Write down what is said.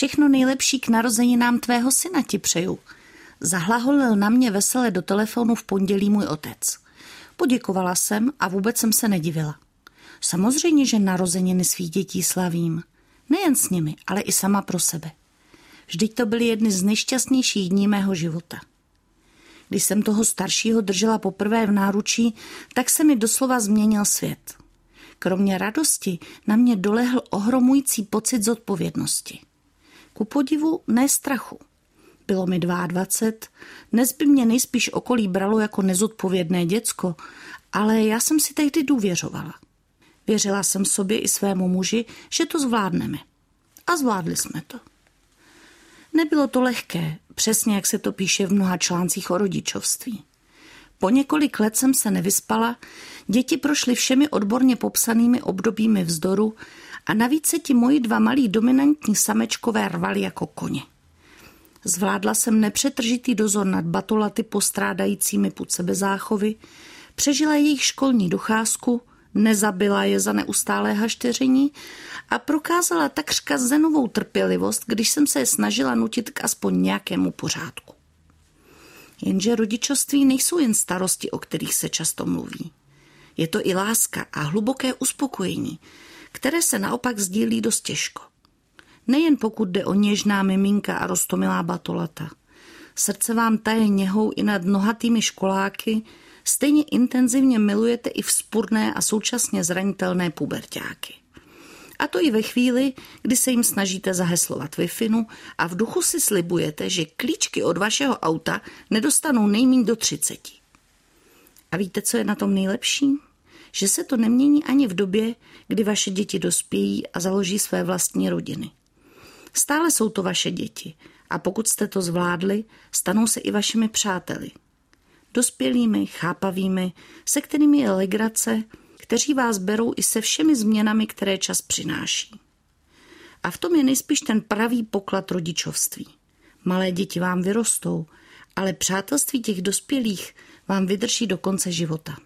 Všechno nejlepší k narozeninám tvého syna ti přeju. Zahlaholil na mě veselé do telefonu v pondělí můj otec. Poděkovala jsem a vůbec jsem se nedivila. Samozřejmě, že narozeniny svých dětí slavím. Nejen s nimi, ale i sama pro sebe. Vždyť to byly jedny z nejšťastnějších dní mého života. Když jsem toho staršího držela poprvé v náručí, tak se mi doslova změnil svět. Kromě radosti na mě dolehl ohromující pocit zodpovědnosti. Ku podivu ne strachu. Bylo mi 22, dnes by mě nejspíš okolí bralo jako nezodpovědné děcko, ale já jsem si tehdy důvěřovala. Věřila jsem sobě i svému muži, že to zvládneme. A zvládli jsme to. Nebylo to lehké, přesně jak se to píše v mnoha článcích o rodičovství. Po několik let jsem se nevyspala, děti prošly všemi odborně popsanými obdobími vzdoru a navíc se ti moji dva malí dominantní samečkové rvali jako koně. Zvládla jsem nepřetržitý dozor nad batolaty postrádajícími pud sebe záchovy, přežila jejich školní docházku, nezabila je za neustálé hašteření a prokázala takřka zenovou trpělivost, když jsem se je snažila nutit k aspoň nějakému pořádku. Jenže rodičovství nejsou jen starosti, o kterých se často mluví. Je to i láska a hluboké uspokojení, které se naopak sdílí dost těžko. Nejen pokud jde o něžná miminka a rostomilá batolata. Srdce vám taje něhou i nad nohatými školáky, stejně intenzivně milujete i vzpurné a současně zranitelné pubertáky. A to i ve chvíli, kdy se jim snažíte zaheslovat wi a v duchu si slibujete, že klíčky od vašeho auta nedostanou nejméně do 30. A víte, co je na tom nejlepší? Že se to nemění ani v době, kdy vaše děti dospějí a založí své vlastní rodiny. Stále jsou to vaše děti a pokud jste to zvládli, stanou se i vašimi přáteli. Dospělými, chápavými, se kterými je legrace, kteří vás berou i se všemi změnami, které čas přináší. A v tom je nejspíš ten pravý poklad rodičovství. Malé děti vám vyrostou, ale přátelství těch dospělých vám vydrží do konce života.